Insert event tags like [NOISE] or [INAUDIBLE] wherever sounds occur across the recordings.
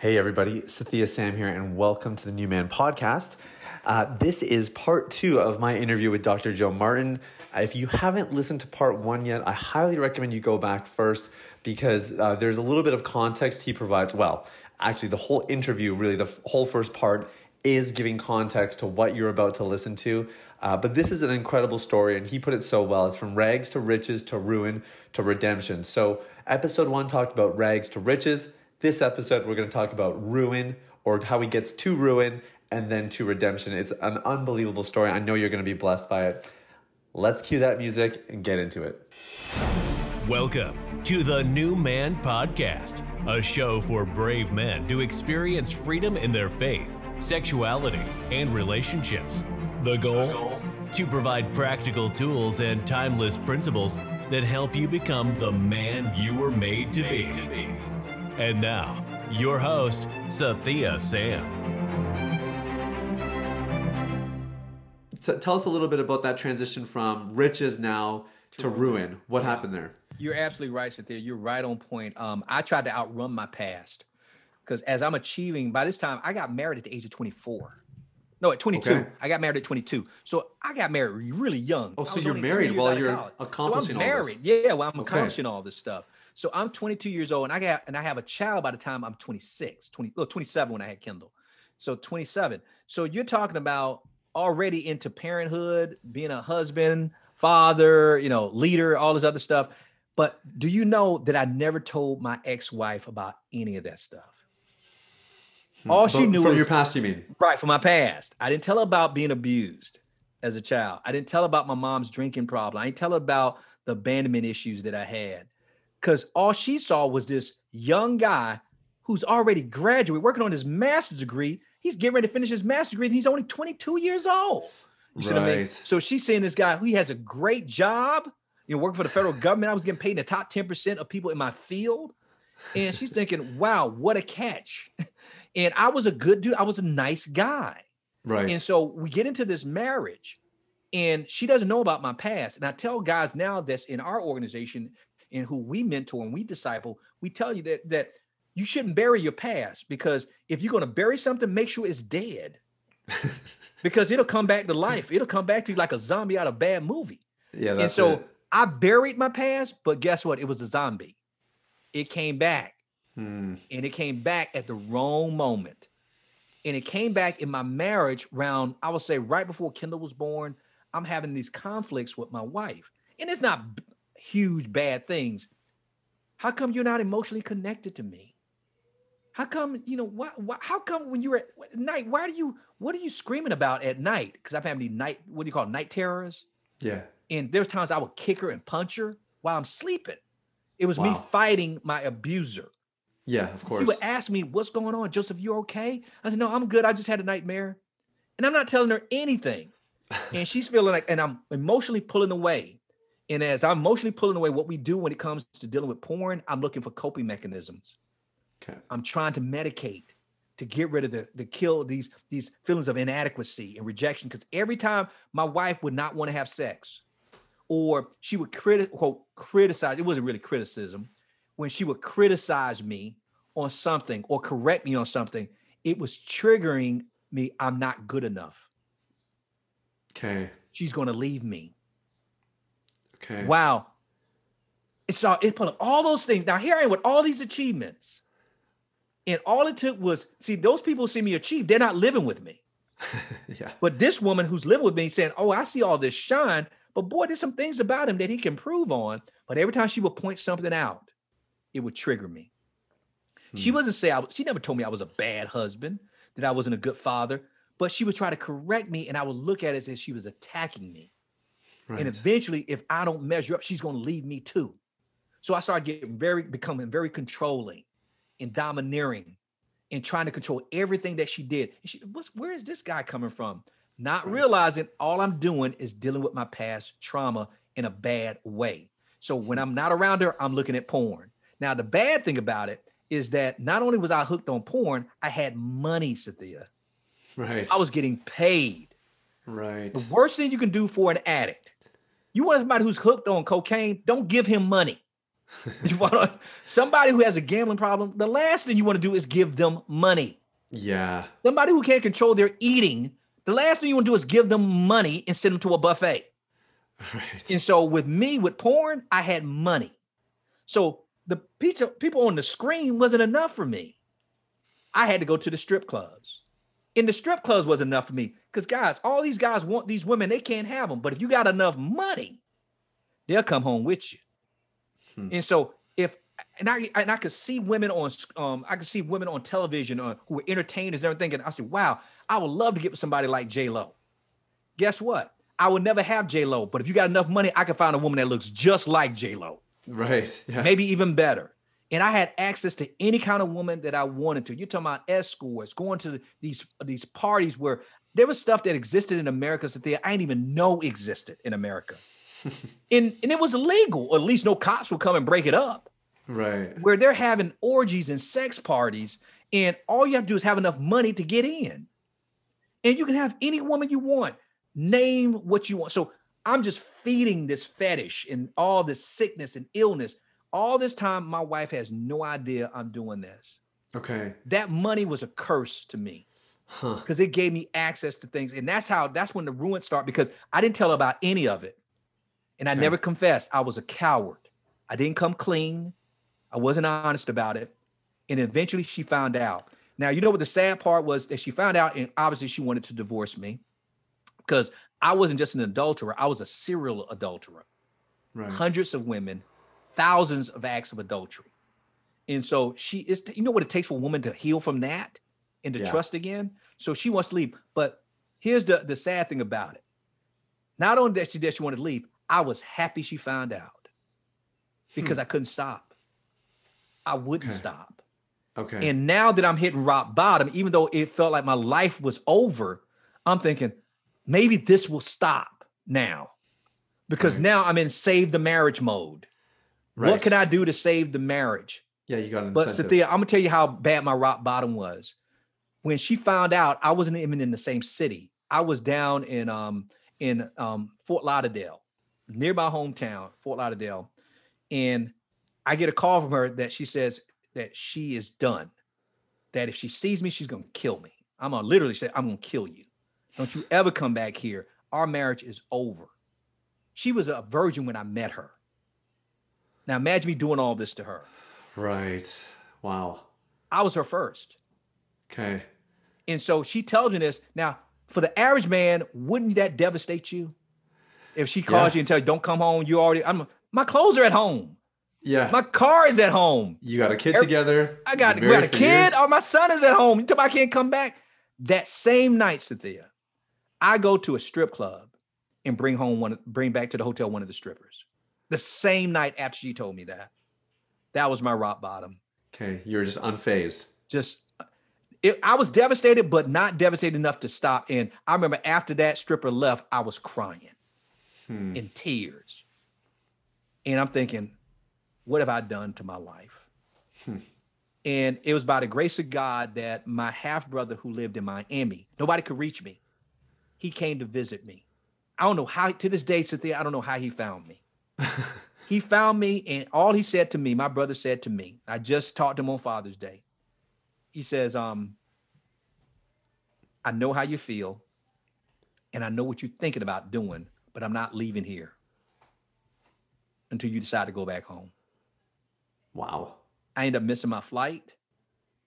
Hey, everybody, Sathya Sam here, and welcome to the New Man Podcast. Uh, this is part two of my interview with Dr. Joe Martin. Uh, if you haven't listened to part one yet, I highly recommend you go back first because uh, there's a little bit of context he provides. Well, actually, the whole interview, really, the f- whole first part is giving context to what you're about to listen to. Uh, but this is an incredible story, and he put it so well. It's from rags to riches to ruin to redemption. So, episode one talked about rags to riches. This episode, we're going to talk about ruin or how he gets to ruin and then to redemption. It's an unbelievable story. I know you're going to be blessed by it. Let's cue that music and get into it. Welcome to the New Man Podcast, a show for brave men to experience freedom in their faith, sexuality, and relationships. The goal? To provide practical tools and timeless principles that help you become the man you were made to be. And now, your host, Sathya Sam. So tell us a little bit about that transition from riches now to, ruin. What happened there? You're absolutely right, Sathya. You're right on point. Um, I tried to outrun my past because as I'm achieving, by this time, I got married at the age of 24. No, at 22. Okay. I got married at 22. So I got married really young. Oh, so you're married while you're accomplishing so I'm married. Yeah, well, I'm okay. accomplishing all this stuff. So I'm 22 years old and I got and I have a child by the time I'm 26, 20, 27 when I had Kendall. So 27. So you're talking about already into parenthood, being a husband, father, you know, leader, all this other stuff. But do you know that I never told my ex-wife about any of that stuff? Hmm. All she knew from was, your past, you mean? Right, from my past. I didn't tell her about being abused as a child. I didn't tell her about my mom's drinking problem. I didn't tell her about the abandonment issues that I had. Because all she saw was this young guy who's already graduated, working on his master's degree, He's getting ready to finish his master's degree. And he's only 22 years old. You see right. what I mean? So she's seeing this guy who he has a great job, you know, working for the federal government. I was getting paid in the top 10% of people in my field. And she's thinking, wow, what a catch. [LAUGHS] and I was a good dude. I was a nice guy. Right. And so we get into this marriage, and she doesn't know about my past. And I tell guys now that's in our organization and who we mentor and we disciple, we tell you that that you shouldn't bury your past because if you're going to bury something, make sure it's dead. [LAUGHS] because it'll come back to life. It'll come back to you like a zombie out of a bad movie. Yeah. and so it. I buried my past, but guess what? It was a zombie. It came back. Hmm. And it came back at the wrong moment. And it came back in my marriage round, I would say right before Kendall was born. I'm having these conflicts with my wife. And it's not huge bad things. How come you're not emotionally connected to me? How come, you know, why, why, how come when you're at night, why do you, what are you screaming about at night? Because I've had these night, what do you call it, night terrors? Yeah. And there's times I would kick her and punch her while I'm sleeping. It was wow. me fighting my abuser. Yeah, of course. He would ask me, what's going on? Joseph, you okay? I said, no, I'm good. I just had a nightmare. And I'm not telling her anything. [LAUGHS] and she's feeling like, and I'm emotionally pulling away. And as I'm emotionally pulling away, what we do when it comes to dealing with porn, I'm looking for coping mechanisms. Okay. I'm trying to medicate to get rid of the the kill these these feelings of inadequacy and rejection. Because every time my wife would not want to have sex, or she would criti- quote, criticize, it wasn't really criticism, when she would criticize me on something or correct me on something, it was triggering me. I'm not good enough. Okay. She's gonna leave me. Okay. Wow. It's all it put up all those things. Now here I am with all these achievements. And all it took was see, those people see me achieve, they're not living with me. [LAUGHS] yeah. But this woman who's living with me saying, Oh, I see all this shine, but boy, there's some things about him that he can prove on. But every time she would point something out, it would trigger me. Hmm. She wasn't say I she never told me I was a bad husband, that I wasn't a good father, but she would try to correct me, and I would look at it as if she was attacking me. Right. And eventually, if I don't measure up, she's going to leave me too. So I started getting very becoming very controlling and domineering and trying to control everything that she did. And she, what's, where is this guy coming from? Not right. realizing all I'm doing is dealing with my past trauma in a bad way. So when I'm not around her, I'm looking at porn. Now, the bad thing about it is that not only was I hooked on porn, I had money, Sathya. Right. I was getting paid. Right. The worst thing you can do for an addict, you want somebody who's hooked on cocaine, don't give him money. [LAUGHS] Somebody who has a gambling problem, the last thing you want to do is give them money. Yeah. Somebody who can't control their eating, the last thing you want to do is give them money and send them to a buffet. Right. And so with me, with porn, I had money. So the pizza, people on the screen wasn't enough for me. I had to go to the strip clubs. And the strip clubs was enough for me. Because guys, all these guys want these women, they can't have them. But if you got enough money, they'll come home with you. Hmm. And so if and I and I could see women on um I could see women on television uh, who were entertainers and everything. And I said, wow, I would love to get with somebody like J Lo. Guess what? I would never have J Lo, but if you got enough money, I can find a woman that looks just like J Lo, Right. Yeah. maybe even better. And I had access to any kind of woman that I wanted to. You're talking about escorts, going to these these parties where there was stuff that existed in America that I didn't even know existed in America. [LAUGHS] and, and it was illegal, or at least no cops would come and break it up Right. where they're having orgies and sex parties, and all you have to do is have enough money to get in. And you can have any woman you want. Name what you want. So I'm just feeding this fetish and all this sickness and illness. All this time, my wife has no idea I'm doing this. Okay. That money was a curse to me Huh. because it gave me access to things. And that's how that's when the ruin started because I didn't tell her about any of it. And I Okay. never confessed. I was a coward. I didn't come clean. I wasn't honest about it. And eventually she found out. Now, you know what the sad part was that she found out, and obviously she wanted to divorce me because I wasn't just an adulterer, I was a serial adulterer Right. hundreds of women, thousands of acts of adultery. And so she is, you know what it takes for a woman to heal from that and to Yeah. trust again? So she wants to leave. But here's the, the sad thing about it. Not only that she that she wanted to leave, I was happy she found out because hmm. I couldn't stop. I wouldn't Okay. stop. Okay. And now that I'm hitting rock bottom, even though it felt like my life was over, I'm thinking maybe this will stop now because Right. now I'm in save the marriage mode. Right. What can I do to save the marriage? Yeah, you got an But incentive. Sathya, I'm gonna tell you how bad my rock bottom was. When she found out, I wasn't even in the same city. I was down in um in um Fort Lauderdale, near my hometown, Fort Lauderdale, and I get a call from her that she says that she is done. That if she sees me, she's gonna kill me. I'm gonna literally say, I'm gonna kill you. Don't you ever come back here. Our marriage is over. She was a virgin when I met her. Now imagine me doing all this to her. Right. Wow. I was her first. Okay. And so she tells me this. Now, for the average man, wouldn't that devastate you? If she calls Yeah. you and tells you, don't come home, you already, I'm my clothes are at home. Yeah. My car is at home. you got a kid Every- together. I got, we got a kid. years. Oh, my son is at home. You tell me I can't come back. That same night, Sathya, I go to a strip club and bring home one, bring back to the hotel one of the strippers. The same night after she told me that. That was my rock bottom. Okay. You were just unfazed. just it, I was devastated, but not devastated enough to stop. And I remember after that stripper left, I was crying Hmm. in tears. And I'm thinking, what have I done to my life? Hmm. And it was by the grace of God that my half brother who lived in Miami, nobody could reach me. He came to visit me. I don't know how, to this day, Sathya, I don't know how he found me. He found me, and all he said to me, my brother said to me, I just talked to him on Father's Day. He says, um, I know how you feel, and I know what you're thinking about doing, but I'm not leaving here until you decide to go back home. wow. I ended up missing my flight.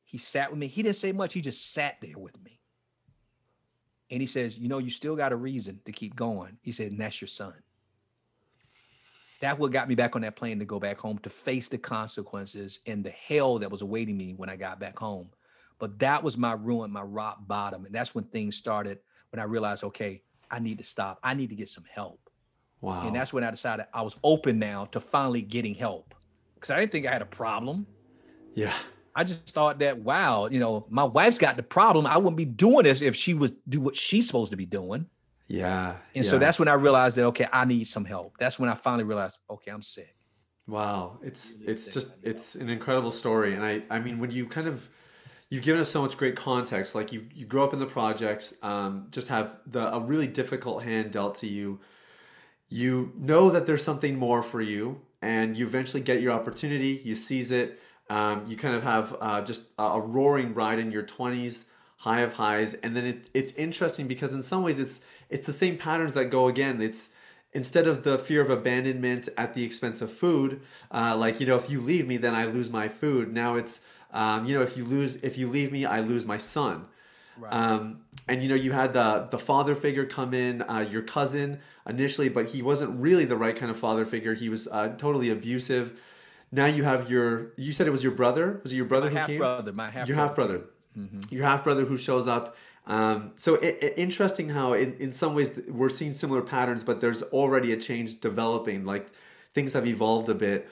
He sat with me. He didn't say much. He just sat there with me. And he says, You know, you still got a reason to keep going. He said, And that's your son. That what got me back on that plane to go back home to face the consequences and the hell that was awaiting me when I got back home. But that was my ruin, my rock bottom. And that's when things started, when I realized, okay, I need to stop. I need to get some help. Wow. And that's when I decided I was open now to finally getting help. Because I didn't think I had a problem. yeah. I just thought that, wow, you know, my wife's got the problem. I wouldn't be doing this if she was do what she's supposed to be doing. Yeah. And so that's when I realized that okay, I need some help. That's when I finally realized, okay, I'm sick. Wow, it's it's just it's an incredible story, and I I mean when you kind of you've given us so much great context. Like you you grow up in the projects, um, just have the a really difficult hand dealt to you. You know that there's something more for you, and you eventually get your opportunity. You seize it. Um, you kind of have uh, just a, a roaring ride in your twenties, high of highs, and then it, it's interesting because in some ways it's it's the same patterns that go again. It's instead of the fear of abandonment at the expense of food, uh, like you know, if you leave me, then I lose my food. Now it's um, you know, if you lose, if you leave me, I lose my son. Right. Um, and you know, you had the the father figure come in, uh, your cousin initially, but he wasn't really the right kind of father figure. He was uh, totally abusive. Now you have your. You said it was your brother. Was it your brother my who half came? Brother, my half. Your half brother. Mm-hmm. Your half brother who shows up. Um, so it, it, interesting how in, in some ways we're seeing similar patterns, but there's already a change developing. Like things have evolved a bit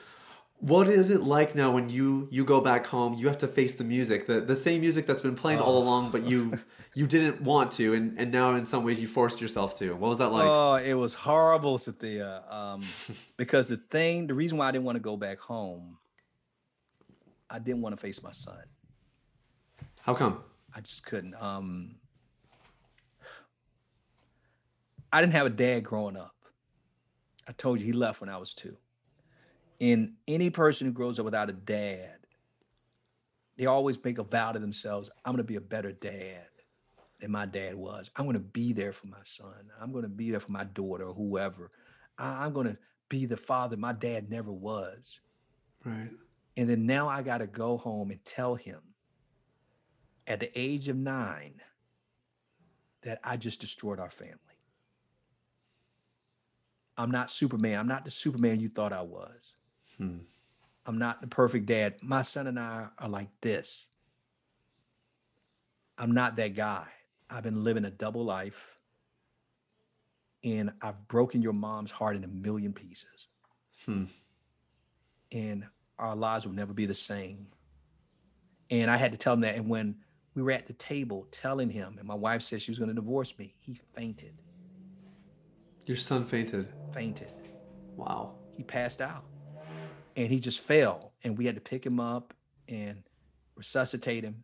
what is it like now when you you go back home you have to face the music the the same music that's been playing oh. all along but you [LAUGHS] you didn't want to and and now in some ways you forced yourself to what was that like oh it was horrible Sathya um [LAUGHS] because the thing the reason why I didn't want to go back home I didn't want to face my son how come I just couldn't um I didn't have a dad growing up I told you he left when I was 2 And any person who grows up without a dad, they always make a vow to themselves, I'm going to be a better dad than my dad was. I'm going to be there for my son. I'm going to be there for my daughter or whoever. I'm going to be the father my dad never was. Right. And then now I got to go home and tell him at the age of nine that I just destroyed our family. I'm not Superman. I'm not the Superman you thought I was. Hmm. I'm not the perfect dad. My son and I are like this. I'm not that guy. I've been living a double life and I've broken your mom's heart in a million pieces. Hmm. And our lives will never be the same. And I had to tell him that. And when we were at the table telling him, and my wife said she was going to divorce me, he fainted. Your son fainted? Fainted. Wow. He passed out and he just fell and we had to pick him up and resuscitate him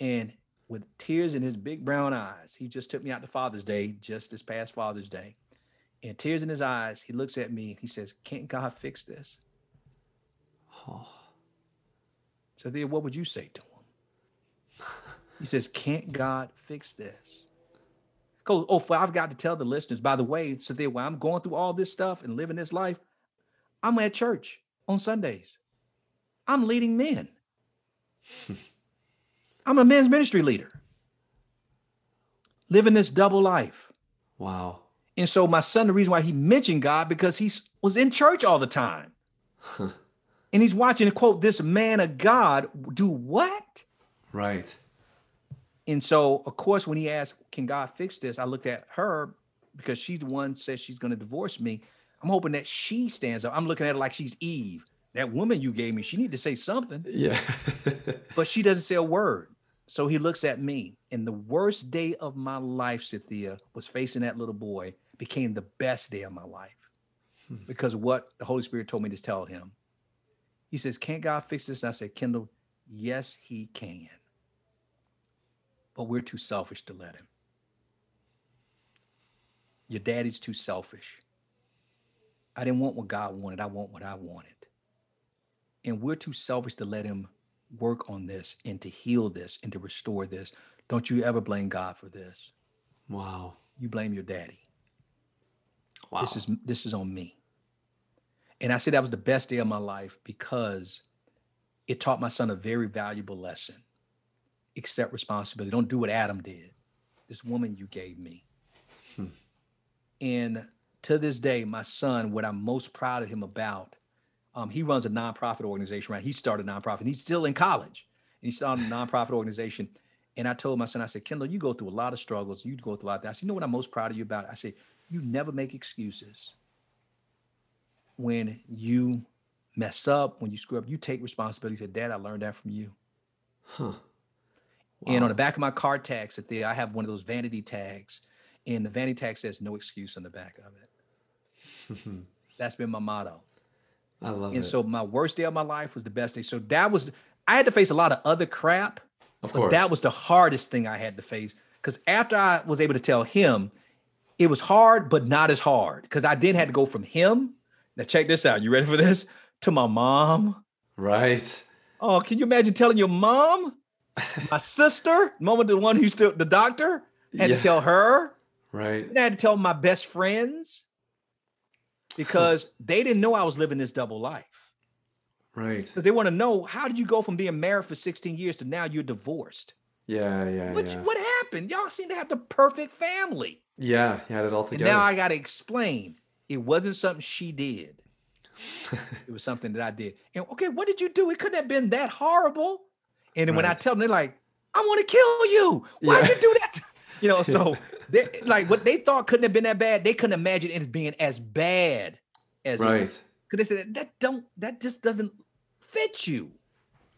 and with tears in his big brown eyes he just took me out to father's day just this past father's day and tears in his eyes he looks at me and he says can't god fix this oh. so then what would you say to him he says can't god fix this Go, oh, I've got to tell the listeners, by the way, so that while I'm going through all this stuff and living this life, I'm at church on Sundays. I'm leading men. [LAUGHS] I'm a men's ministry leader. Living this double life. Wow. And so my son, the reason why he mentioned God, because he was in church all the time. [LAUGHS] and he's watching, quote, this man of God do what? Right. And so, of course, when he asked, Can God fix this? I looked at her because she's the one says she's going to divorce me. I'm hoping that she stands up. I'm looking at her like she's Eve. That woman you gave me, she need to say something. Yeah. [LAUGHS] but she doesn't say a word. So he looks at me. And the worst day of my life, Sathya, was facing that little boy, became the best day of my life hmm. because what the Holy Spirit told me to tell him. He says, Can't God fix this? And I said, Kendall, yes, he can. But we're too selfish to let him. Your daddy's too selfish. I didn't want what God wanted. I want what I wanted. And we're too selfish to let him work on this and to heal this and to restore this. Don't you ever blame God for this. Wow. You blame your daddy. Wow. This is this is on me. And I said that was the best day of my life because it taught my son a very valuable lesson. Accept responsibility. Don't do what Adam did. This woman you gave me. Hmm. And to this day, my son, what I'm most proud of him about, um, he runs a nonprofit organization, right? He started a nonprofit. And he's still in college. And he started a [SIGHS] nonprofit organization. And I told my son, I said, Kendall, you go through a lot of struggles. You go through a lot of that. I said, you know what I'm most proud of you about? I said, you never make excuses. When you mess up, when you screw up, you take responsibility. He said, Dad, I learned that from you. Huh. Wow. And on the back of my car tags, I have one of those vanity tags, and the vanity tag says no excuse on the back of it. [LAUGHS] That's been my motto. I love and it. And so my worst day of my life was the best day. So that was I had to face a lot of other crap. Of course. that was the hardest thing I had to face. Because after I was able to tell him, it was hard, but not as hard. Because I then had to go from him Now check this out. You ready for this? To my mom. Right. Oh, can you imagine telling your mom? My sister, mama, the one who's still the doctor, had Yeah. to tell her. Right. And I had to tell my best friends because they didn't know I was living this double life. Right. Because they want to know how did you go from being married for 16 years to now you're divorced? Yeah. Yeah. What, yeah. what happened? Y'all seem to have the perfect family. Yeah. You had it all And together. now I got to explain it wasn't something she did. [LAUGHS] it was something that I did. And okay, what did you do? It couldn't have been that horrible. And then when I tell them, they're like, I want to kill you. Why'd Yeah. you do that? You know, so [LAUGHS] they like what they thought couldn't have been that bad. They couldn't imagine it as being as bad as right. Because they said that don't that just doesn't fit you.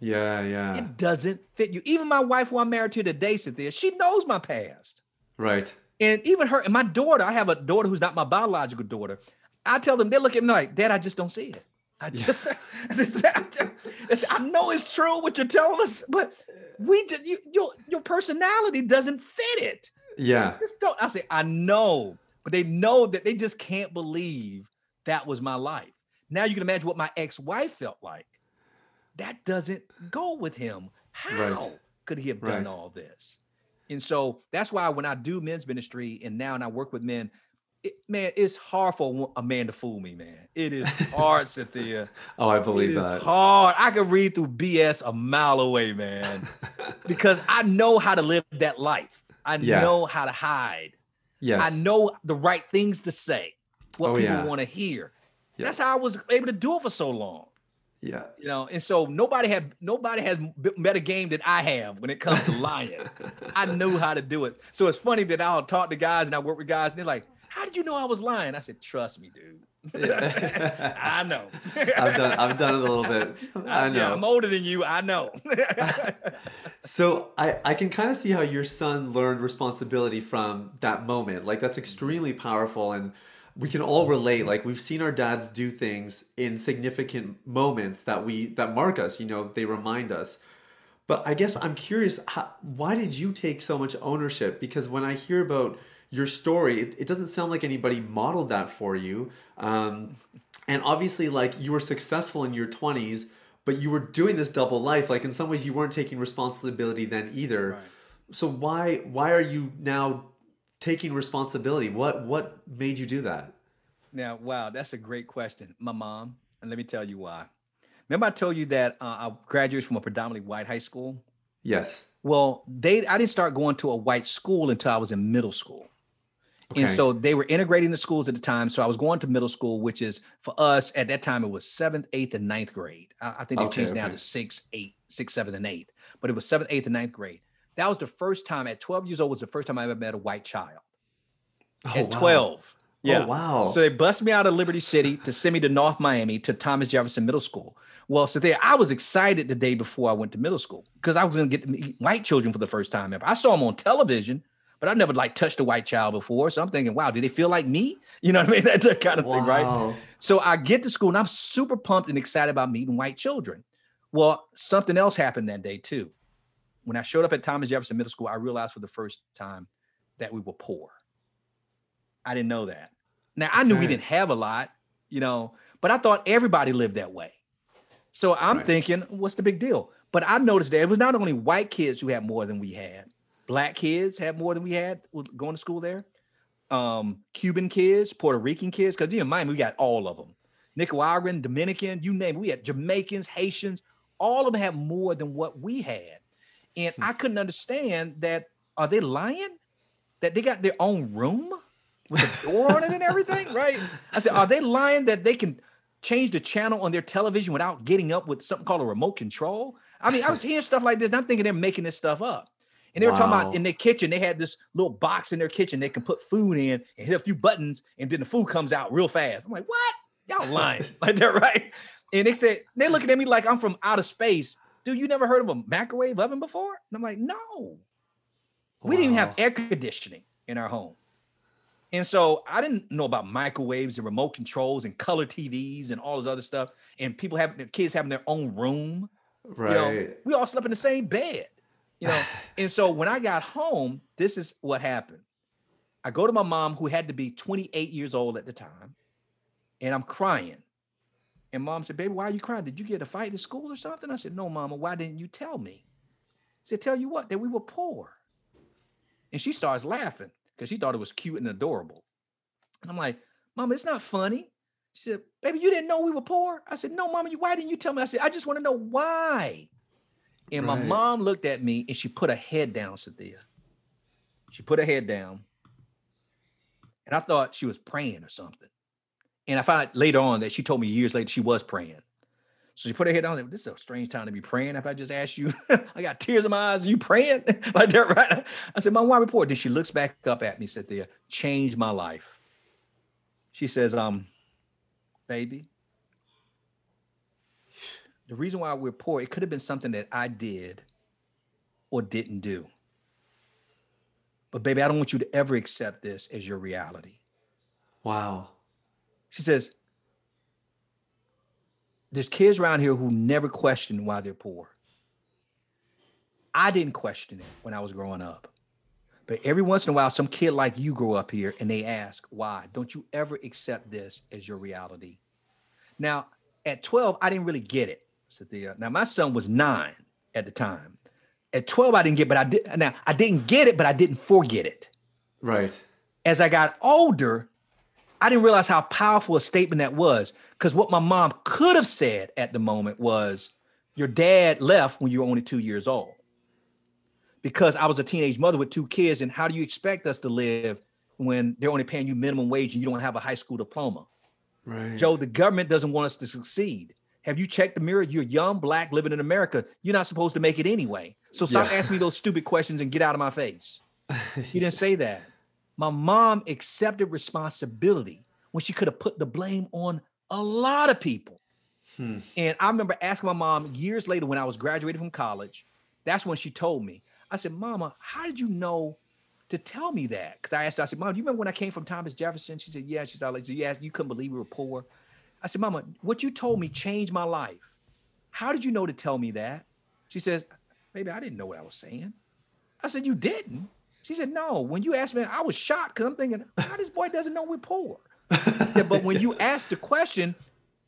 Yeah. Yeah. It doesn't fit you. Even my wife, who I'm married to today, Sathya, she knows my past. Right. And even her and my daughter, I have a daughter who's not my biological daughter. I tell them, they look at me like, Dad, I just don't see it. I just, [LAUGHS] I know it's true what you're telling us, but we just, you, your, your personality doesn't fit it. Yeah. Just don't. I say, I know, but they know that they just can't believe that was my life. Now you can imagine what my ex-wife felt like. That doesn't go with him. How Right. could he have done Right. all this? And so that's why when I do men's ministry and now and I work with men, it, man, it's hard for a man to fool me, man. It is [LAUGHS] hard, Sathya. Oh, I believe is that. hard. I can read through BS a mile away, man, [LAUGHS] because I know how to live that life. I Yeah. know how to hide. yes. I know the right things to say, what Oh, people yeah. want to hear. Yeah. That's how I was able to do it for so long. Yeah. You know, and so nobody had nobody has b- better game than I have when it comes to lying. [LAUGHS] I knew how to do it. So it's funny that I'll talk to guys and I work with guys and they're like, "How did you know I was lying?" I said, "Trust me, dude. Yeah. [LAUGHS] I know. I've done. I've done it a little bit. I know. Yeah, I'm older than you. I know. [LAUGHS] So I, I can kind of see how your son learned responsibility from that moment. Like that's mm-hmm. extremely powerful and we can all relate. Like we've seen our dads do things in significant moments that we that mark us, you know, they remind us. But I guess I'm curious, how, why did you take so much ownership? Because when I hear about your story, it, it doesn't sound like anybody modeled that for you. Um, and obviously, like you were successful in your 20s, but you were doing this double life. Like in some ways, you weren't taking responsibility then either. Right. So why why are you now taking responsibility? What what made you do that? Now, wow, that's a great question. My mom, and let me tell you why. Remember, I told you that uh, I graduated from a predominantly white high school. Yes. Well, they I didn't start going to a white school until I was in middle school. And so they were integrating the schools at the time. So I was going to middle school, which is for us at that time, it was seventh, eighth, and ninth grade. I, I think they Okay, changed now okay. to six, eight, six, seventh, and eighth. But it was seventh, eighth, and ninth grade. That was the first time at 12 years old was the first time I ever met a white child. Oh, at wow. 12. Oh, wow. So they bust me out of Liberty City to send me to North Miami to Thomas Jefferson Middle School. Well, so there, I was excited the day before I went to middle school because I was going to get to meet white children for the first time ever. I saw them on television, but I never like touched a white child before. So I'm thinking, wow, do they feel like me? [LAUGHS] You know what I mean? That's [LAUGHS] that kind of thing, right? So I get to school and I'm super pumped and excited about meeting white children. Well, something else happened that day too. When I showed up at Thomas Jefferson Middle School, I realized for the first time that we were poor. I didn't know that. Now I knew we didn't have a lot, you know, but I thought everybody lived that way. So I'm Right. thinking, what's the big deal? But I noticed that it was not only white kids who had more than we had, black kids had more than we had going to school there. Um, Cuban kids, Puerto Rican kids, because you know, Miami, we got all of them. Nicaraguan, Dominican, you name it. We had Jamaicans, Haitians, all of them had more than what we had. And I couldn't understand that. Are they lying? That they got their own room with a door on it and everything, right? I said, are they lying that they can change the channel on their television without getting up with something called a remote control? I mean, I was [LAUGHS] hearing stuff like this, and I'm thinking they're making this stuff up. And they were talking about in their kitchen, they had this little box in their kitchen they can put food in and hit a few buttons, and then the food comes out real fast. I'm like, what? Y'all lying [LAUGHS] like that, right? And they said they're looking at me like I'm from outer space. Dude, you never heard of a microwave oven before? And I'm like, no. We didn't even have air conditioning in our home. And so I didn't know about microwaves and remote controls and color TVs and all this other stuff. And people having their kids having their own room. Right. You know, we all slept in the same bed. You know, [SIGHS] and so when I got home, this is what happened. I go to my mom, who had to be 28 years old at the time, and I'm crying. And mom said, Baby, why are you crying? Did you get a fight at school or something? I said, No, mama, why didn't you tell me? She said, Tell you what, that we were poor. And she starts laughing because she thought it was cute and adorable. And I'm like, Mama, it's not funny. She said, Baby, you didn't know we were poor? I said, No, Mama, why didn't you tell me? I said, I just want to know why. And right. my mom looked at me and she put her head down, Sathya. She put her head down. And I thought she was praying or something. And I found out later on that she told me years later she was praying. So she put her head down. This is a strange time to be praying. If I just asked you, [LAUGHS] I got tears in my eyes. Are you praying [LAUGHS] like that, right? I said, "Mom, why report?" Then she looks back up at me, said, "There, changed my life." She says, "Um, baby, the reason why we're poor, it could have been something that I did or didn't do. But baby, I don't want you to ever accept this as your reality." Wow. She says, there's kids around here who never question why they're poor. I didn't question it when I was growing up. But every once in a while, some kid like you grow up here and they ask, why? Don't you ever accept this as your reality? Now, at 12, I didn't really get it, Now, my son was nine at the time. At 12, I didn't get, but I did. Now, I didn't get it, but I didn't forget it. Right. As I got older, I didn't realize how powerful a statement that was. Because what my mom could have said at the moment was, Your dad left when you were only two years old. Because I was a teenage mother with two kids, and how do you expect us to live when they're only paying you minimum wage and you don't have a high school diploma? Right. Joe, the government doesn't want us to succeed. Have you checked the mirror? You're young, black, living in America. You're not supposed to make it anyway. So stop yeah. asking me those stupid questions and get out of my face. [LAUGHS] he didn't say that my mom accepted responsibility when she could have put the blame on a lot of people. Hmm. And I remember asking my mom years later when I was graduating from college, that's when she told me. I said, Mama, how did you know to tell me that? Because I asked her, I said, Mom, do you remember when I came from Thomas Jefferson? She said, Yeah. She said, like, you asked, you couldn't believe we were poor. I said, Mama, what you told me changed my life. How did you know to tell me that? She says, Baby, I didn't know what I was saying. I said, You didn't. She said, No. When you asked me, I was shocked because I'm thinking, how this boy doesn't know we're poor. yeah, but when you [LAUGHS] asked the question,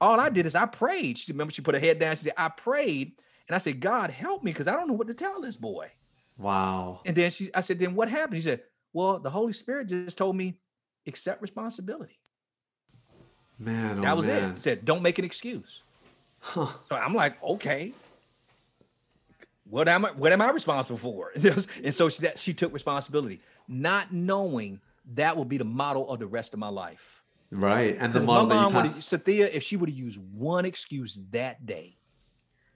all I did is I prayed. She remember she put her head down. She said, I prayed and I said, God help me because I don't know what to tell this boy. Wow. And then she I said, then what happened? She said, Well, the Holy Spirit just told me accept responsibility. Man, that oh was man. it. He said, don't make an excuse. Huh. So I'm like, okay what am I what am I responsible for? [LAUGHS] and so she, that, she took responsibility, not knowing that will be the model of the rest of my life. Right. And the model you passed. Sathya, if she would have used one excuse that day,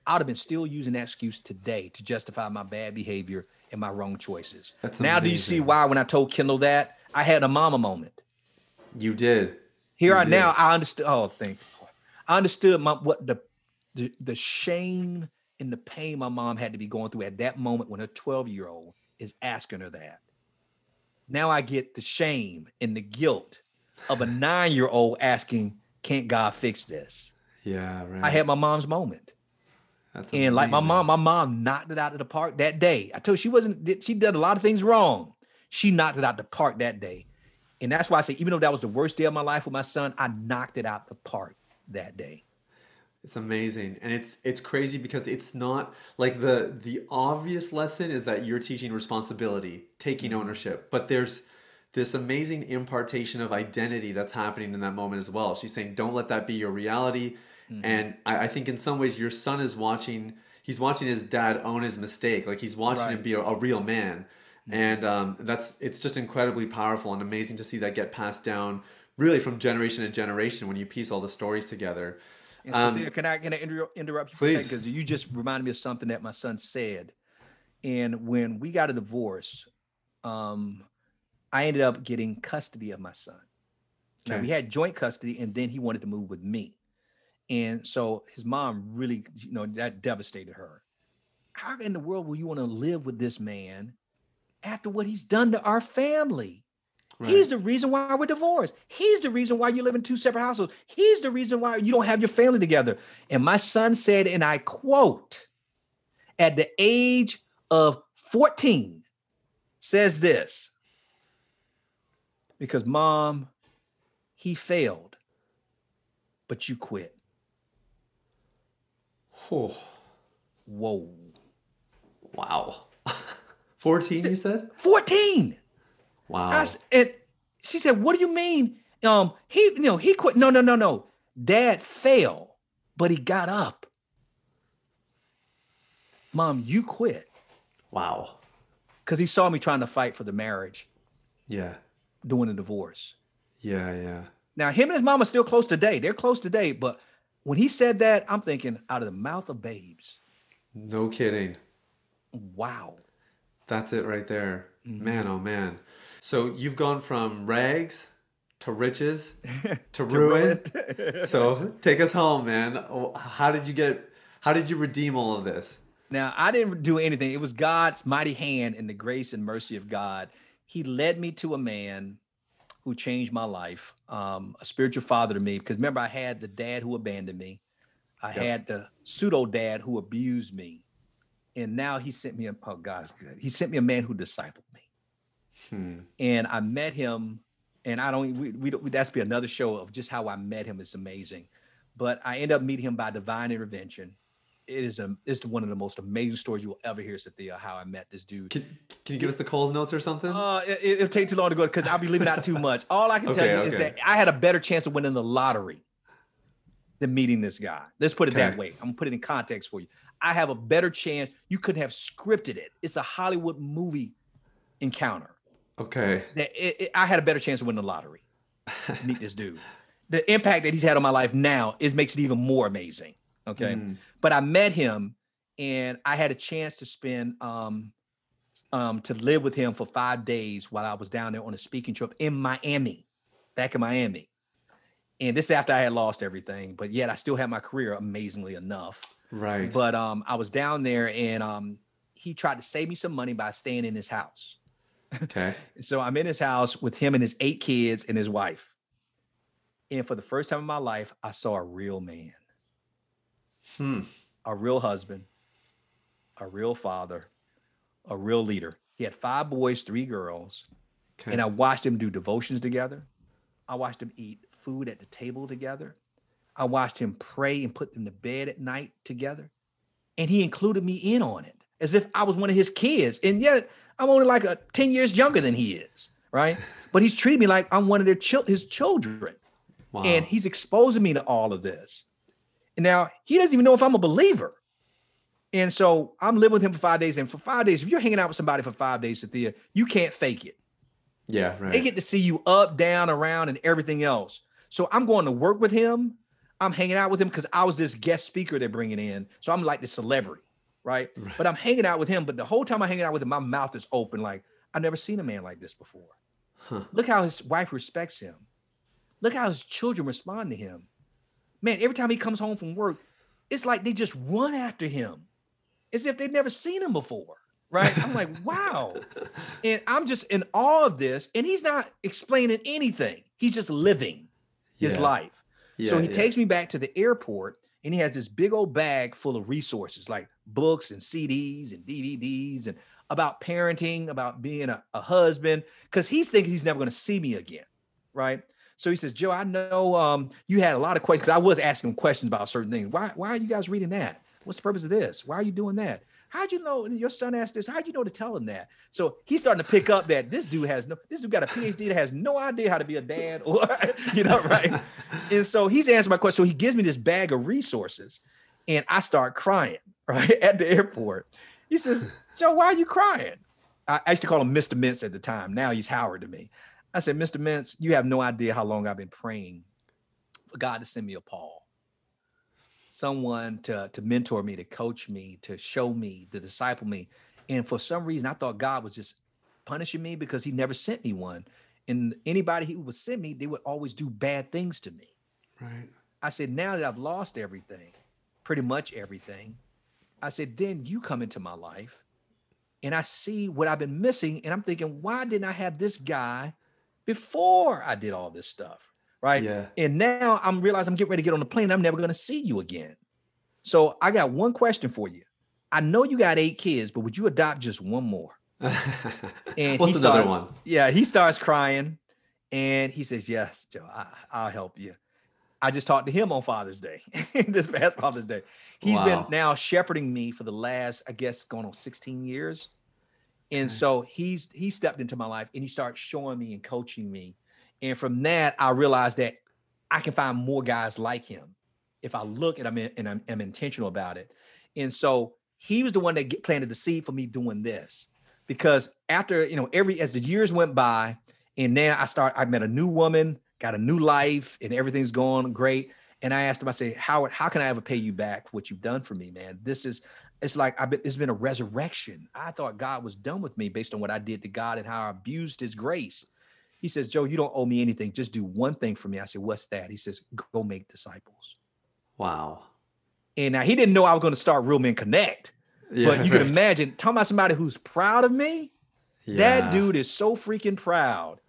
I'd have been still using that excuse today to justify my bad behavior and my wrong choices. That's now, do you see why when I told Kendall that I had a mama moment? You did. Here I now I understood. Oh, thanks. I understood my what the the, the shame and the pain my mom had to be going through at that moment when her 12 year old is asking her that. Now I get the shame and the guilt of a [SIGHS] nine year old asking, Can't God fix this? Yeah, right. I had my mom's moment. That's and like my mom, my mom knocked it out of the park that day. I told you she wasn't, she did a lot of things wrong. She knocked it out the park that day. And that's why I say, even though that was the worst day of my life with my son, I knocked it out the park that day. It's amazing. And it's it's crazy because it's not like the the obvious lesson is that you're teaching responsibility, taking mm-hmm. ownership, but there's this amazing impartation of identity that's happening in that moment as well. She's saying, don't let that be your reality. Mm-hmm. And I, I, think in some ways your son is watching, he's watching his dad own his mistake. Like he's watching right. him be a, a real man. And um, that's, it's just incredibly powerful and amazing to see that get passed down really from generation to generation when you piece all the stories together. And um, Sathya, can I can I inter- interrupt you for a second? Because you just reminded me of something that my son said. And when we got a divorce, um, I ended up getting custody of my son. Okay. Now we had joint custody, and then he wanted to move with me. And so his mom really, you know, that devastated her. How in the world will you want to live with this man after what he's done to our family? Right. He's the reason why we're divorced. He's the reason why you live in two separate households. He's the reason why you don't have your family together. And my son said, and I quote, at the age of 14, says this because mom, he failed, but you quit. Oh, Whoa. wow. 14, you said? 14. Wow. I and she said, "What do you mean? Um, he, you know, he quit. No, no, no, no. Dad fell, but he got up. Mom, you quit Wow. because he saw me trying to fight for the marriage, Yeah. doing the divorce. Yeah. Yeah. Now, him and his mom are still close today. They're close today, but when he said that, I'm thinking, out of the mouth of babes, No kidding. wow. That's it right there. Mm-hmm. Man, oh man. So you've gone from rags to riches [LAUGHS] to ruin. [LAUGHS] so take us home, man. How did you get, how did you redeem all of this? Now, I didn't do anything. It was God's mighty hand and the grace and mercy of God. He led me to a man who changed my life, um, a spiritual father to me. Because remember, I had the dad who abandoned me, I Yep. had the pseudo dad who abused me. And now he sent me a, oh, God's good. He sent me a man who discipled me. Hmm. And I met him, and I don't, we, we, don't- that's be another show of just how I met him. It's amazing. But I end up meeting him by divine intervention. It is a, it's one of the most amazing stories you will ever hear, Sathya, how I met this dude. Can, can you give us the Coles notes or something? Uh, it, it'll take too long to go because I'll be leaving out too much. All I can [LAUGHS] tell Okay, you is that I had a better chance of winning the lottery than meeting this guy. Let's put it that way. I'm gonna put it in context for you. I have a better chance. You could have scripted it. It's a Hollywood movie encounter. okay. That it, it- I had a better chance of winning the lottery. Meet this dude. The impact that he's had on my life now is makes it even more amazing. Okay Hmm. but I met him and I had a chance to spend um um to live with him for five days while I was down there on a speaking trip in Miami, back in Miami. And this is after I had lost everything, but yet I still had my career amazingly enough. Right. But um I was down there and um he tried to save me some money by staying in his house. okay. [LAUGHS] So I'm in his house with him and his eight kids and his wife. And for the first time in my life, I saw a real man. Hmm. a real husband, a real father, a real leader. He had five boys, three girls, Okay. and I watched him do devotions together. I watched him eat food at the table together. I watched him pray and put them to bed at night together. And he included me in on it as if I was one of his kids. And yet I'm only like a 10 years younger than he is, right? [LAUGHS] But he's treating me like I'm one of their chil- his children wow. and he's exposing me to all of this. And now he doesn't even know if I'm a believer. And so I'm living with him for five days. And for five days, if you're hanging out with somebody for five days, Sathya, you can't fake it. yeah. Right. They get to see you up, down, around, and everything else. So I'm going to work with him. I'm hanging out with him because I was this guest speaker they're bringing in. So I'm like the celebrity, right? Right. But I'm hanging out with him. But the whole time I'm hanging out with him, my mouth is open. Like I've never seen a man like this before. Huh. Look how his wife respects him. Look how his children respond to him. Man, every time he comes home from work, it's like they just run after him as if they've never seen him before. Right. I'm like, [LAUGHS] wow. And I'm just in awe of this. And he's not explaining anything. He's just living his Yeah. life. So he yeah. takes me back to the airport and he has this big old bag full of resources like books and CDs and DVDs and about parenting, about being a, a husband, because he's thinking he's never going to see me again. Right. So he says, Joe, I know um, you had a lot of questions. I was asking him questions about certain things. Why, why are you guys reading that? What's the purpose of this? Why are you doing that? How'd you know your son asked this? How'd you know to tell him that? So he's starting to pick up that this dude has no, this dude got a PhD that has no idea how to be a dad or, [LAUGHS] you know, right? [LAUGHS] And so he's answering my question. So he gives me this bag of resources and I start crying, [LAUGHS] right? At the airport. He says, Joe, why are you crying? I, I used to call him Mr. Mintz at the time. Now he's Howard to me. I said, Mr. Mintz, you have no idea how long I've been praying for God to send me a Paul. Someone to, to mentor me, to coach me, to show me, to disciple me. And for some reason, I thought God was just punishing me because he never sent me one. And anybody He would send me, they would always do bad things to me. Right. I said, now that I've lost everything, pretty much everything, I said, then you come into my life and I see what I've been missing. And I'm thinking, why didn't I have this guy before I did all this stuff? Right. Yeah. And now I'm realizing I'm getting ready to get on the plane. I'm never going to see you again. So I got one question for you. I know you got eight kids, but would you adopt just one more? [LAUGHS] And What's he another started- one? Yeah, he starts crying and he says, Yes, Joe, I, I'll help you. I just talked to him on Father's Day, [LAUGHS] this past Father's Day. He's Wow. been now shepherding me for the last, I guess, going on 16 years. And Okay. so he's he stepped into my life and he started showing me and coaching me. And from that, I realized that I can find more guys like him if I look and I'm in, and I'm, I'm intentional about it. And so he was the one that get, planted the seed for me doing this. Because after you know, every as the years went by, and now I start, I met a new woman, got a new life, and everything's going great. And I asked him, I say, Howard, how can I ever pay you back what you've done for me, man? This is it's like I've been, it's been a resurrection. I thought God was done with me based on what I did to God and how I abused his grace. He says, Joe, you don't owe me anything. Just do one thing for me. I said, What's that? He says, Go make disciples. Wow. And now he didn't know I was going to start Real Men Connect. but you can imagine talking about somebody who's proud of me. Yeah. That dude is so freaking proud.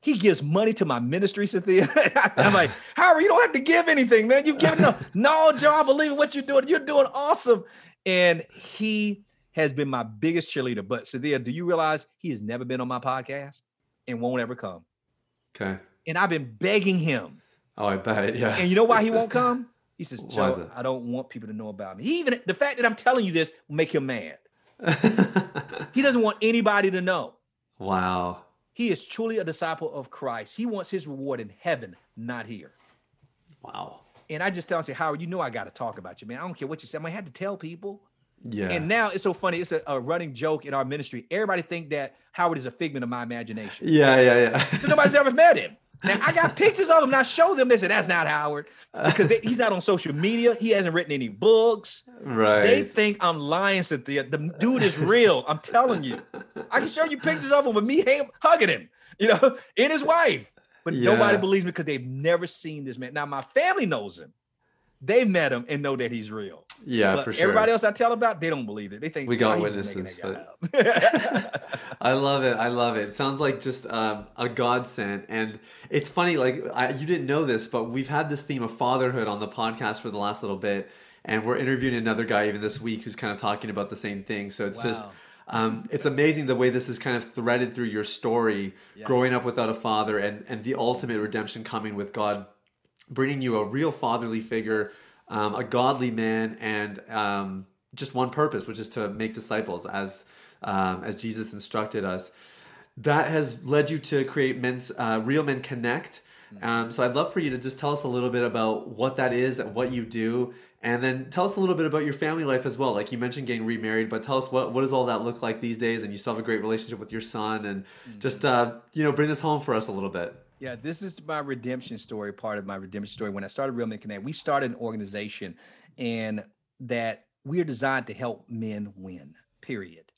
He gives money to my ministry, Sathya. [LAUGHS] I'm like, [LAUGHS] Howard, you don't have to give anything, man. You've given enough. [LAUGHS] no, Joe, I believe in what you're doing. You're doing awesome. And he has been my biggest cheerleader. But Sathya, do you realize he has never been on my podcast and won't ever come? Okay. And I've been begging him. Oh, I bet. It yeah. And you know why he won't [LAUGHS] come? He says, Joe. I don't want people to know about me. He even the fact that I'm telling you this will make him mad. [LAUGHS] He doesn't want anybody to know. wow. He is truly a disciple of Christ. He wants his reward in heaven, not here. Wow. And I just tell him, say, Howard, you know I got to talk about you, man. I don't care what you say. I'm gonna have to tell people. Yeah. And now it's so funny. It's a, a running joke in our ministry. Everybody think that Howard is a figment of my imagination. yeah. Yeah. Yeah. But nobody's ever met him. Now I got pictures of him. And I show them. They said that's not Howard because they- he's not on social media. He hasn't written any books. right. They think I'm lying, Sathya. The dude is real. I'm telling you. I can show you pictures of him with me hugging him, you know, [LAUGHS] and his wife. But nobody believes me because they've never seen this man. Now my family knows him. They've met him and know that he's real. yeah, but for sure. everybody else I tell about, they don't believe it. They think We got "Oh, he's just making witnesses, up." [LAUGHS] [LAUGHS] I love it. I love it. It sounds like just um, a godsend. And it's funny, like I, you didn't know this, but we've had this theme of fatherhood on the podcast for the last little bit, and we're interviewing another guy even this week who's kind of talking about the same thing. So it's just. Um, it's amazing the way this is kind of threaded through your story, growing up without a father, and and the ultimate redemption coming with God, bringing you a real fatherly figure, um, a godly man, and um, just one purpose, which is to make disciples, as um, as Jesus instructed us. That has led you to create men's uh, Real Men Connect. Um, so I'd love for you to just tell us a little bit about what that is and what you do, and then tell us a little bit about your family life as well. Like you mentioned, getting remarried, but tell us what what does all that look like these days? And you still have a great relationship with your son, and just uh, you know bring this home for us a little bit. Yeah, this is my redemption story, part of my redemption story. When I started Real Men Connect, we started an organization and that we are designed to help men win, period.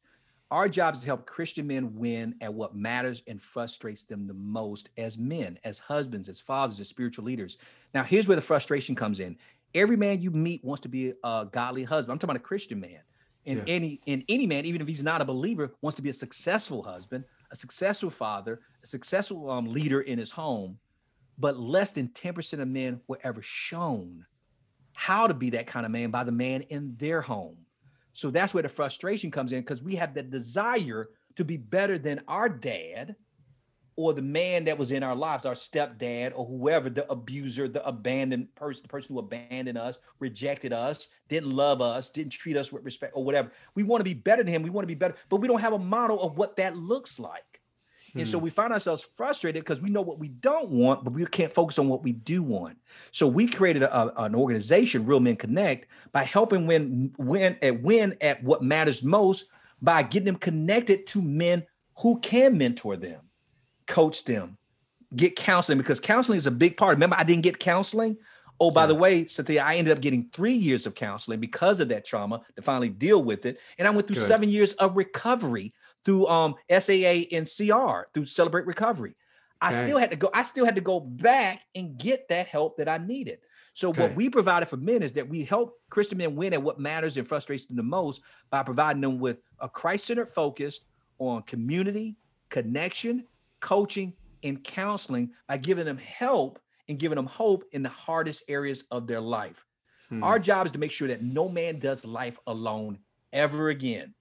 Our job is to help Christian men win at what matters and frustrates them the most as men, as husbands, as fathers, as spiritual leaders. Now, here's where the frustration comes in. Every man you meet wants to be a godly husband. I'm talking about a Christian man. And Yeah. any and any man, even if he's not a believer, wants to be a successful husband, a successful father, a successful um, leader in his home. But less than 10% of men were ever shown how to be that kind of man by the man in their home. So that's where the frustration comes in because we have the desire to be better than our dad or the man that was in our lives, our stepdad or whoever, the abuser, the abandoned person, the person who abandoned us, rejected us, didn't love us, didn't treat us with respect or whatever. We want to be better than him. We want to be better, but we don't have a model of what that looks like. And so hmm. we find ourselves frustrated because we know what we don't want, but we can't focus on what we do want. So we created a- an organization, Real Men Connect, by helping win win at win at what matters most by getting them connected to men who can mentor them, coach them, get counseling because counseling is a big part. Remember, I didn't get counseling. Oh, by the way, Sathya, I ended up getting three years of counseling because of that trauma to finally deal with it. And I went through Good. seven years of recovery through um, SAA and CR through Celebrate Recovery. I still had to go, I still had to go back and get that help that I needed. So Okay. what we provided for men is that we help Christian men win at what matters and frustrates them the most by providing them with a Christ-centered focus on community, connection, coaching, and counseling by giving them help and giving them hope in the hardest areas of their life. Hmm. Our job is to make sure that no man does life alone ever again.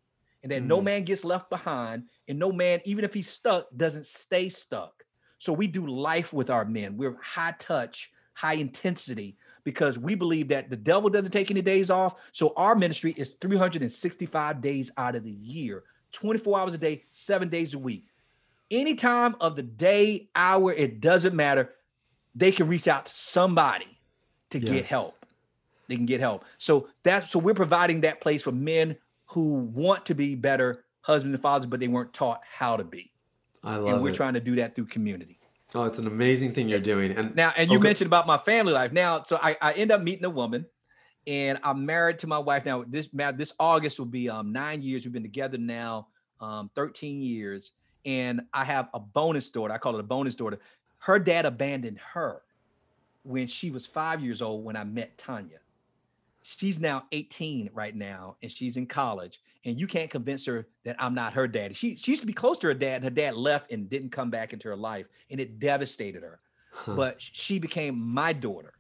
And that no Hmm. man gets left behind, and no man, even if he's stuck, doesn't stay stuck. So we do life with our men. We're high touch, high intensity because we believe that the devil doesn't take any days off. So our ministry is 365 days out of the year, 24 hours a day, seven days a week. Any time of the day, hour, it doesn't matter. They can reach out to somebody to yes. get help. They can get help. So that's so we're providing that place for men who want to be better husbands and fathers, but they weren't taught how to be. I love and we're it. trying to do that through community. Oh, it's an amazing thing you're doing. And now, and you okay. mentioned about my family life. Now, so I, I end up meeting a woman, and I'm married to my wife now. This this August will be um nine years. We've been together now, um 13 years, and I have a bonus daughter. I call it a bonus daughter. Her dad abandoned her when she was five years old when I met Tanya she's now 18 right now and she's in college and you can't convince her that i'm not her daddy she, she used to be close to her dad and her dad left and didn't come back into her life and it devastated her huh. but she became my daughter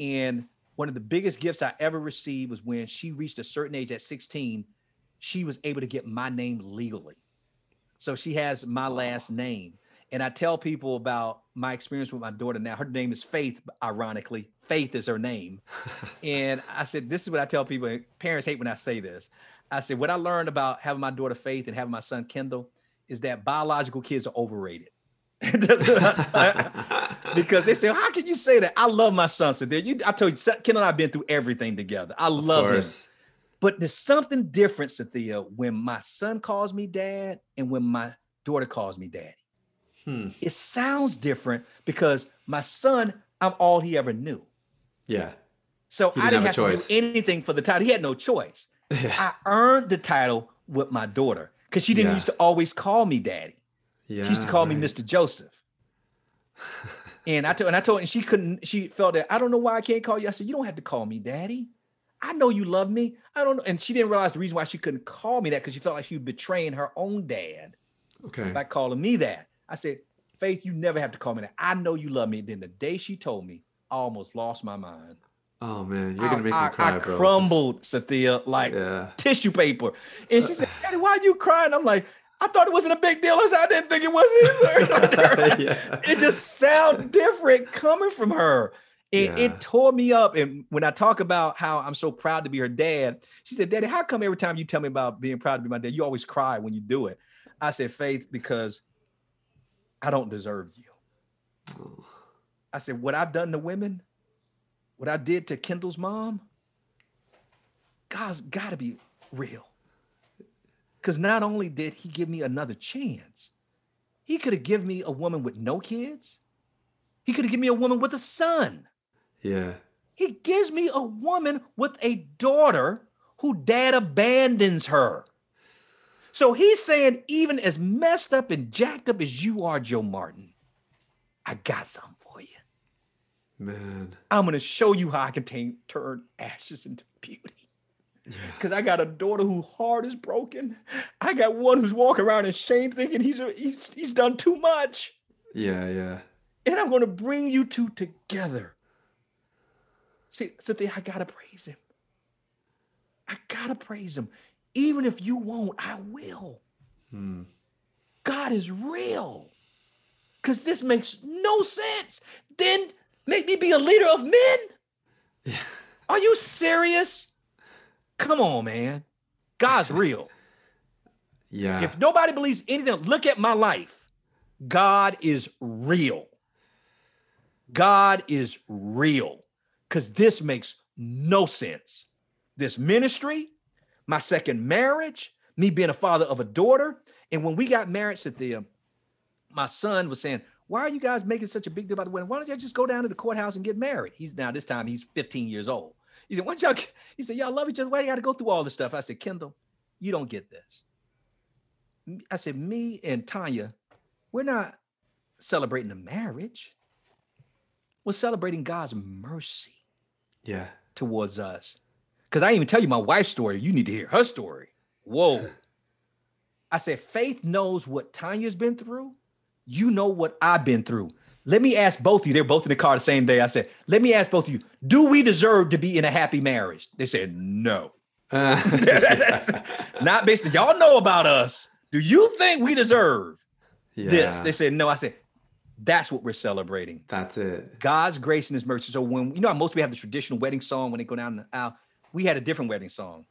and one of the biggest gifts i ever received was when she reached a certain age at 16 she was able to get my name legally so she has my last name and I tell people about my experience with my daughter now. Her name is Faith, ironically. Faith is her name. [LAUGHS] and I said, This is what I tell people. Parents hate when I say this. I said, What I learned about having my daughter Faith and having my son Kendall is that biological kids are overrated. [LAUGHS] because they say, How can you say that? I love my son. So there you I told you, Kendall and I have been through everything together. I love him. But there's something different, Sathya, when my son calls me dad and when my daughter calls me daddy. Hmm. It sounds different because my son, I'm all he ever knew. Yeah. So didn't I didn't have, have to do anything for the title. He had no choice. I earned the title with my daughter because she didn't yeah. used to always call me daddy. Yeah, she used to call right. me Mr. Joseph. [LAUGHS] and I told and I told and she couldn't, she felt that I don't know why I can't call you. I said, You don't have to call me daddy. I know you love me. I don't know. And she didn't realize the reason why she couldn't call me that because she felt like she was betraying her own dad okay. by calling me that. I said, Faith, you never have to call me that. I know you love me. Then the day she told me, I almost lost my mind. Oh man, you're gonna make I, me cry, I, I bro. crumbled, Sathya, like yeah. tissue paper. And she said, Daddy, why are you crying? I'm like, I thought it wasn't a big deal. I said, I didn't think it was either. [LAUGHS] [LAUGHS] yeah. It just sounded different coming from her. It, yeah. it tore me up. And when I talk about how I'm so proud to be her dad, she said, Daddy, how come every time you tell me about being proud to be my dad, you always cry when you do it? I said, Faith, because I don't deserve you. I said, what I've done to women, what I did to Kendall's mom, God's got to be real. Because not only did he give me another chance, he could have given me a woman with no kids. He could have given me a woman with a son. Yeah. He gives me a woman with a daughter who dad abandons her. So he's saying, even as messed up and jacked up as you are, Joe Martin, I got something for you. Man. I'm going to show you how I can t- turn ashes into beauty. Because yeah. I got a daughter whose heart is broken. I got one who's walking around in shame thinking he's, a, he's, he's done too much. Yeah, yeah. And I'm going to bring you two together. See, Sathya, I got to praise him. I got to praise him. Even if you won't, I will. Hmm. God is real. Because this makes no sense. Then make me be a leader of men? Yeah. [LAUGHS] Are you serious? Come on, man. God's real. Yeah. If nobody believes anything, look at my life. God is real. God is real. Because this makes no sense. This ministry, my second marriage, me being a father of a daughter. And when we got married, Sathya, my son was saying, Why are you guys making such a big deal about the wedding? Why don't you just go down to the courthouse and get married? He's now this time he's 15 years old. He said, Why y'all he said, Y'all love each other. Why you gotta go through all this stuff? I said, Kendall, you don't get this. I said, me and Tanya, we're not celebrating the marriage. We're celebrating God's mercy. Yeah. Towards us. Because I didn't even tell you my wife's story. You need to hear her story. Whoa. [LAUGHS] I said, Faith knows what Tanya's been through. You know what I've been through. Let me ask both of you. They're both in the car the same day. I said, let me ask both of you, do we deserve to be in a happy marriage? They said, no. Uh, [LAUGHS] That's not based. Y'all know about us. Do you think we deserve yeah. this? They said, no. I said, That's what we're celebrating. That's it. God's grace and his mercy. So when you know how most we have the traditional wedding song when they go down the aisle, we had a different wedding song.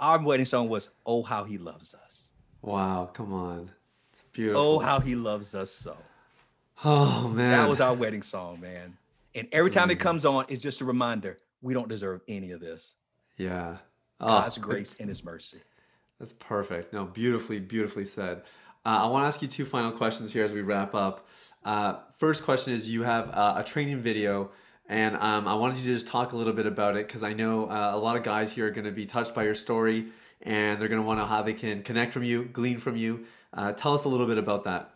Our wedding song was Oh How He Loves Us. Wow, come on. It's beautiful. Oh how he loves us so. Oh man. That was our wedding song, man. And every time it comes on, it's just a reminder we don't deserve any of this. Yeah. Oh, God's grace and his mercy. That's perfect. No, beautifully, beautifully said. Uh, I want to ask you two final questions here as we wrap up. Uh, first question is you have uh, a training video, and um, I wanted you to just talk a little bit about it because I know uh, a lot of guys here are going to be touched by your story and they're going to want to know how they can connect from you, glean from you. Uh, tell us a little bit about that.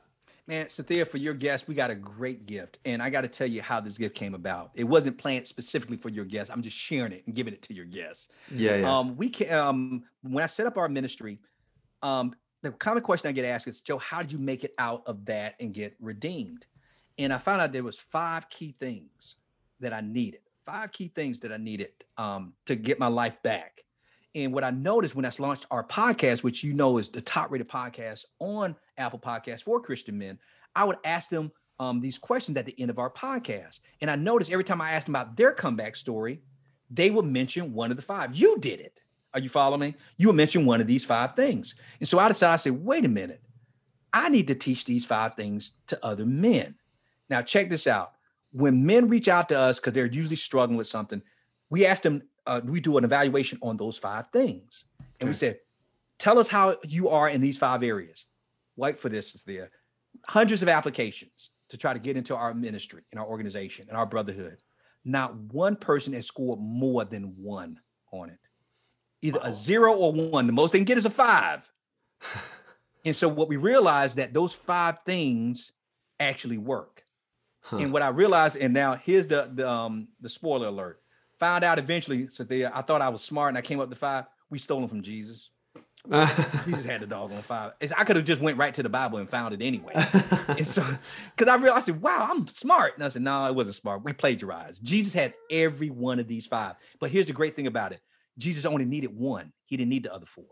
Man, Sathya, for your guest, we got a great gift. And I got to tell you how this gift came about. It wasn't planned specifically for your guest. I'm just sharing it and giving it to your guest. Yeah, yeah. Um, we can um when I set up our ministry, um, the common question I get asked is, Joe, how did you make it out of that and get redeemed? And I found out there was five key things that I needed. Five key things that I needed um, to get my life back. And what I noticed when I launched our podcast, which you know is the top rated podcast on Apple Podcasts for Christian men, I would ask them um, these questions at the end of our podcast. And I noticed every time I asked them about their comeback story, they would mention one of the five. You did it. Are you following me? You would mention one of these five things. And so I decided, I said, wait a minute. I need to teach these five things to other men. Now, check this out. When men reach out to us because they're usually struggling with something, we ask them, uh, we do an evaluation on those five things. And we said, tell us how you are in these five areas. White for this is there. Hundreds of applications to try to get into our ministry and our organization and our brotherhood. Not one person has scored more than one on it. Either a zero or one. The most they can get is a five. [LAUGHS] and so what we realized that those five things actually work. Huh. And what I realized, and now here's the the um the spoiler alert. Found out eventually, Sathya, I thought I was smart and I came up to five. We stole them from Jesus. [LAUGHS] Jesus had the dog on five. It's- I could have just went right to the Bible and found it anyway. [LAUGHS] and so, because I realized, I said, wow, I'm smart. And I said, no, it wasn't smart. We plagiarized. Jesus had every one of these five. But here's the great thing about it Jesus only needed one, he didn't need the other four.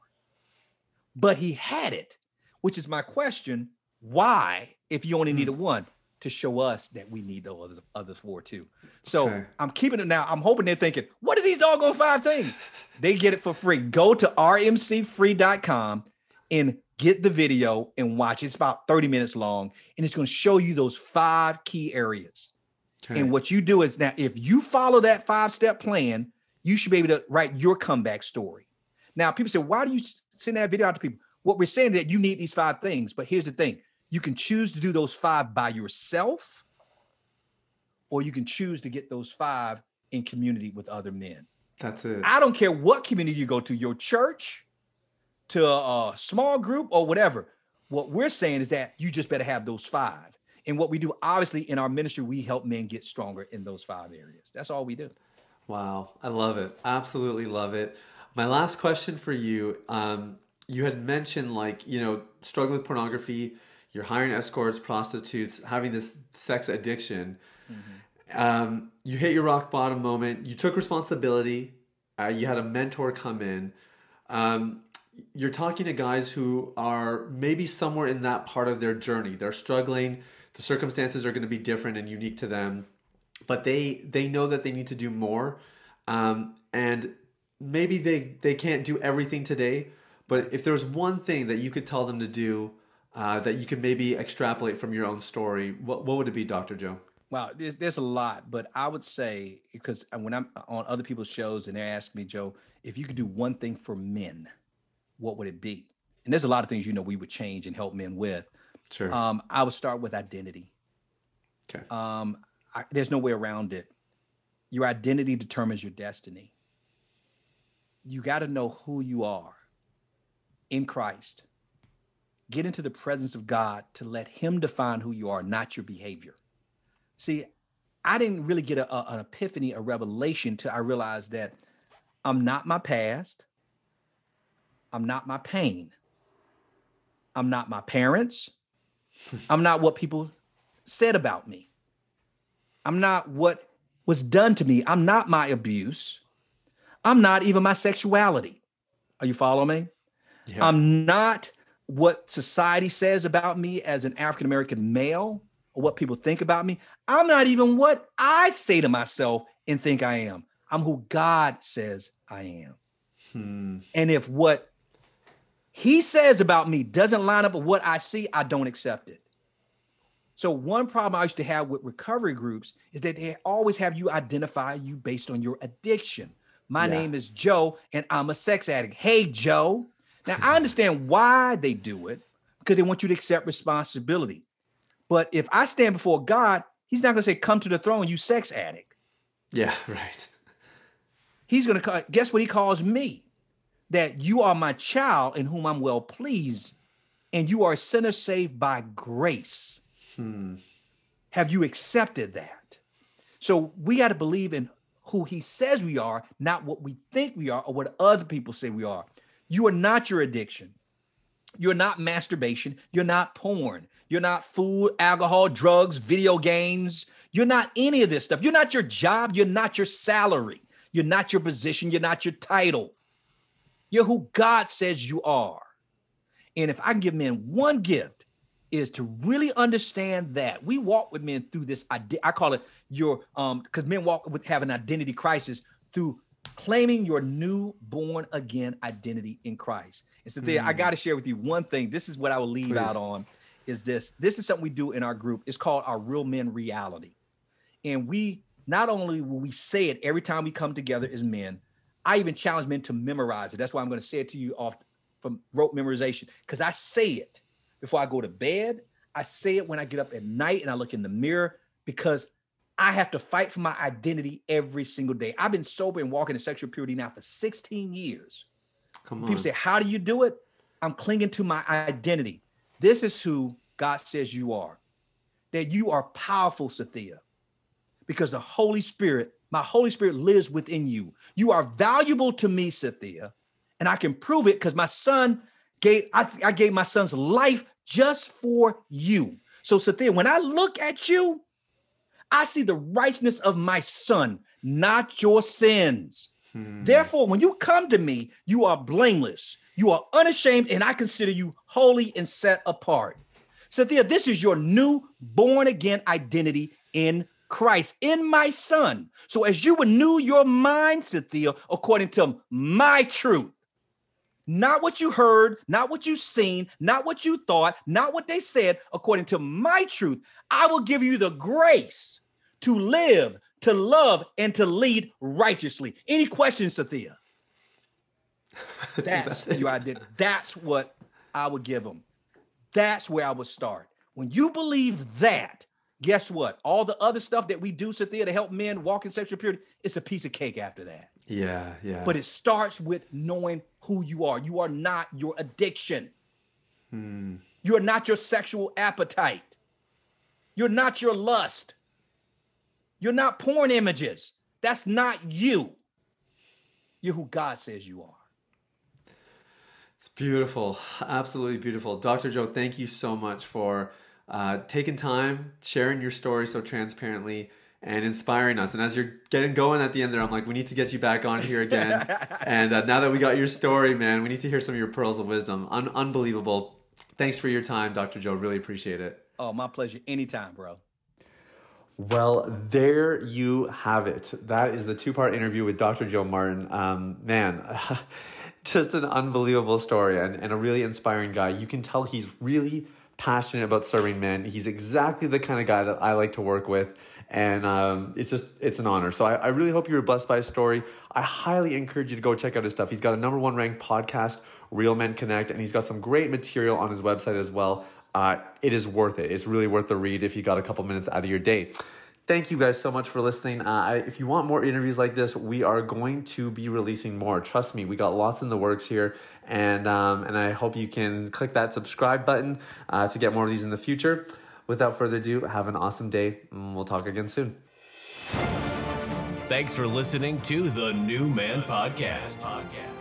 But he had it, which is my question. Why, if you only Hmm. needed one, to show us that we need the other, other four too? So Okay. I'm keeping it now. I'm hoping they're thinking, what are these doggone five things? they get it for free. Go to rmcfree.com and get the video and watch. It's about 30 minutes long, and it's going to show you those five key areas. Okay. And what you do is now, if you follow that five step plan, you should be able to write your comeback story. Now, people say, why do you send that video out to people? What we're saying is that you need these five things, but here's the thing you can choose to do those five by yourself, or you can choose to get those five in community with other men. That's it. I don't care what community you go to, your church, to a, a small group, or whatever. What we're saying is that you just better have those five. And what we do, obviously, in our ministry, we help men get stronger in those five areas. That's all we do. Wow, I love it. Absolutely love it. My last question for you um, you had mentioned, like, you know, struggling with pornography, you're hiring escorts, prostitutes, having this sex addiction. Um, you hit your rock bottom moment, you took responsibility, uh, you had a mentor come in. Um, you're talking to guys who are maybe somewhere in that part of their journey. They're struggling, the circumstances are going to be different and unique to them but they they know that they need to do more um, and maybe they they can't do everything today but if there's one thing that you could tell them to do uh, that you could maybe extrapolate from your own story what, what would it be dr joe Wow, there's, there's a lot, but I would say because when I'm on other people's shows and they're asking me, Joe, if you could do one thing for men, what would it be? And there's a lot of things you know we would change and help men with. sure Um, I would start with identity. okay Um, I, there's no way around it. Your identity determines your destiny. You got to know who you are in Christ. Get into the presence of God to let Him define who you are, not your behavior. See, I didn't really get a, a- an epiphany, a revelation till I realized that I'm not my past. I'm not my pain. I'm not my parents. [LAUGHS] I'm not what people said about me. I'm not what was done to me. I'm not my abuse. I'm not even my sexuality. Are you following me? yeah I'm not what society says about me as an African American male or what people think about me. I'm not even what I say to myself and think I am. I'm who God says I am. Hmm. And if what he says about me doesn't line up with what I see, I don't accept it. So one problem I used to have with recovery groups is that they always have you identify you based on your addiction. My Yeah. name is Joe and I'm a sex addict. Hey Joe. Now I understand why they do it because they want you to accept responsibility. But if I stand before God, he's not going to say come to the throne you sex addict. Yeah, [LAUGHS] right. He's going to guess what he calls me that you are my child in whom I'm well pleased, and you are a sinner saved by grace. Hmm. Have you accepted that? So we got to believe in who he says we are, not what we think we are or what other people say we are. You are not your addiction. You're not masturbation. You're not porn. You're not food, alcohol, drugs, video games. You're not any of this stuff. You're not your job. You're not your salary. You're not your position. You're not your title. You're who God says you are. And if I give men one gift, is to really understand that we walk with men through this. I call it your um because men walk with have an identity crisis through claiming your new born again identity in Christ. And so there, I got to share with you one thing. This is what I will leave Please. out on. Is this this is something we do in our group? It's called our real men reality. And we not only will we say it every time we come together as men, I even challenge men to memorize it. That's why I'm going to say it to you off from rote memorization because I say it before I go to bed. I say it when I get up at night and I look in the mirror because I have to fight for my identity every single day. I've been sober and walking in sexual purity now for 16 years. Come on. People say, How do you do it? I'm clinging to my identity. This is who God says you are. That you are powerful, Sathya, because the Holy Spirit, my Holy Spirit lives within you. You are valuable to me, Sathya, and I can prove it because my son gave, I, I gave my son's life just for you. So, Sathya, when I look at you, I see the righteousness of my son, not your sins. Hmm. Therefore, when you come to me, you are blameless, you are unashamed, and I consider you holy and set apart. Sathya, this is your new born again identity in Christ, in my son. So as you renew your mind, Sathya, according to my truth, not what you heard, not what you seen, not what you thought, not what they said, according to my truth, I will give you the grace to live, to love, and to lead righteously. Any questions, Sathya? [LAUGHS] That's, That's it. your identity. That's what I would give them. That's where I would start. When you believe that, guess what? All the other stuff that we do, Sathya, to help men walk in sexual purity, it's a piece of cake after that. Yeah, yeah. But it starts with knowing who you are. You are not your addiction. Hmm. You are not your sexual appetite. You're not your lust. You're not porn images. That's not you. You're who God says you are. It's beautiful, absolutely beautiful. Dr. Joe, thank you so much for uh, taking time, sharing your story so transparently, and inspiring us. And as you're getting going at the end there, I'm like, we need to get you back on here again. [LAUGHS] and uh, now that we got your story, man, we need to hear some of your pearls of wisdom. Un- unbelievable. Thanks for your time, Dr. Joe. Really appreciate it. Oh, my pleasure. Anytime, bro. Well, there you have it. That is the two part interview with Dr. Joe Martin. Um, man, [LAUGHS] just an unbelievable story and, and a really inspiring guy. You can tell he's really passionate about serving men. He's exactly the kind of guy that I like to work with. And um, it's just, it's an honor. So I, I really hope you were blessed by his story. I highly encourage you to go check out his stuff. He's got a number one ranked podcast, Real Men Connect, and he's got some great material on his website as well. Uh, it is worth it. It's really worth the read if you got a couple minutes out of your day. Thank you guys so much for listening. Uh, if you want more interviews like this, we are going to be releasing more. Trust me, we got lots in the works here, and um, and I hope you can click that subscribe button uh, to get more of these in the future. Without further ado, have an awesome day. We'll talk again soon. Thanks for listening to the New Man Podcast.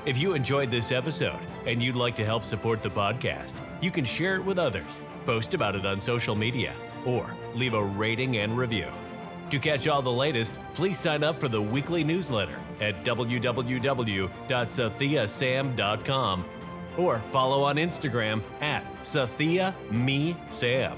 If you enjoyed this episode and you'd like to help support the podcast, you can share it with others, post about it on social media, or leave a rating and review. To catch all the latest, please sign up for the weekly newsletter at www.sathiasam.com or follow on Instagram at Sathia Me Sam.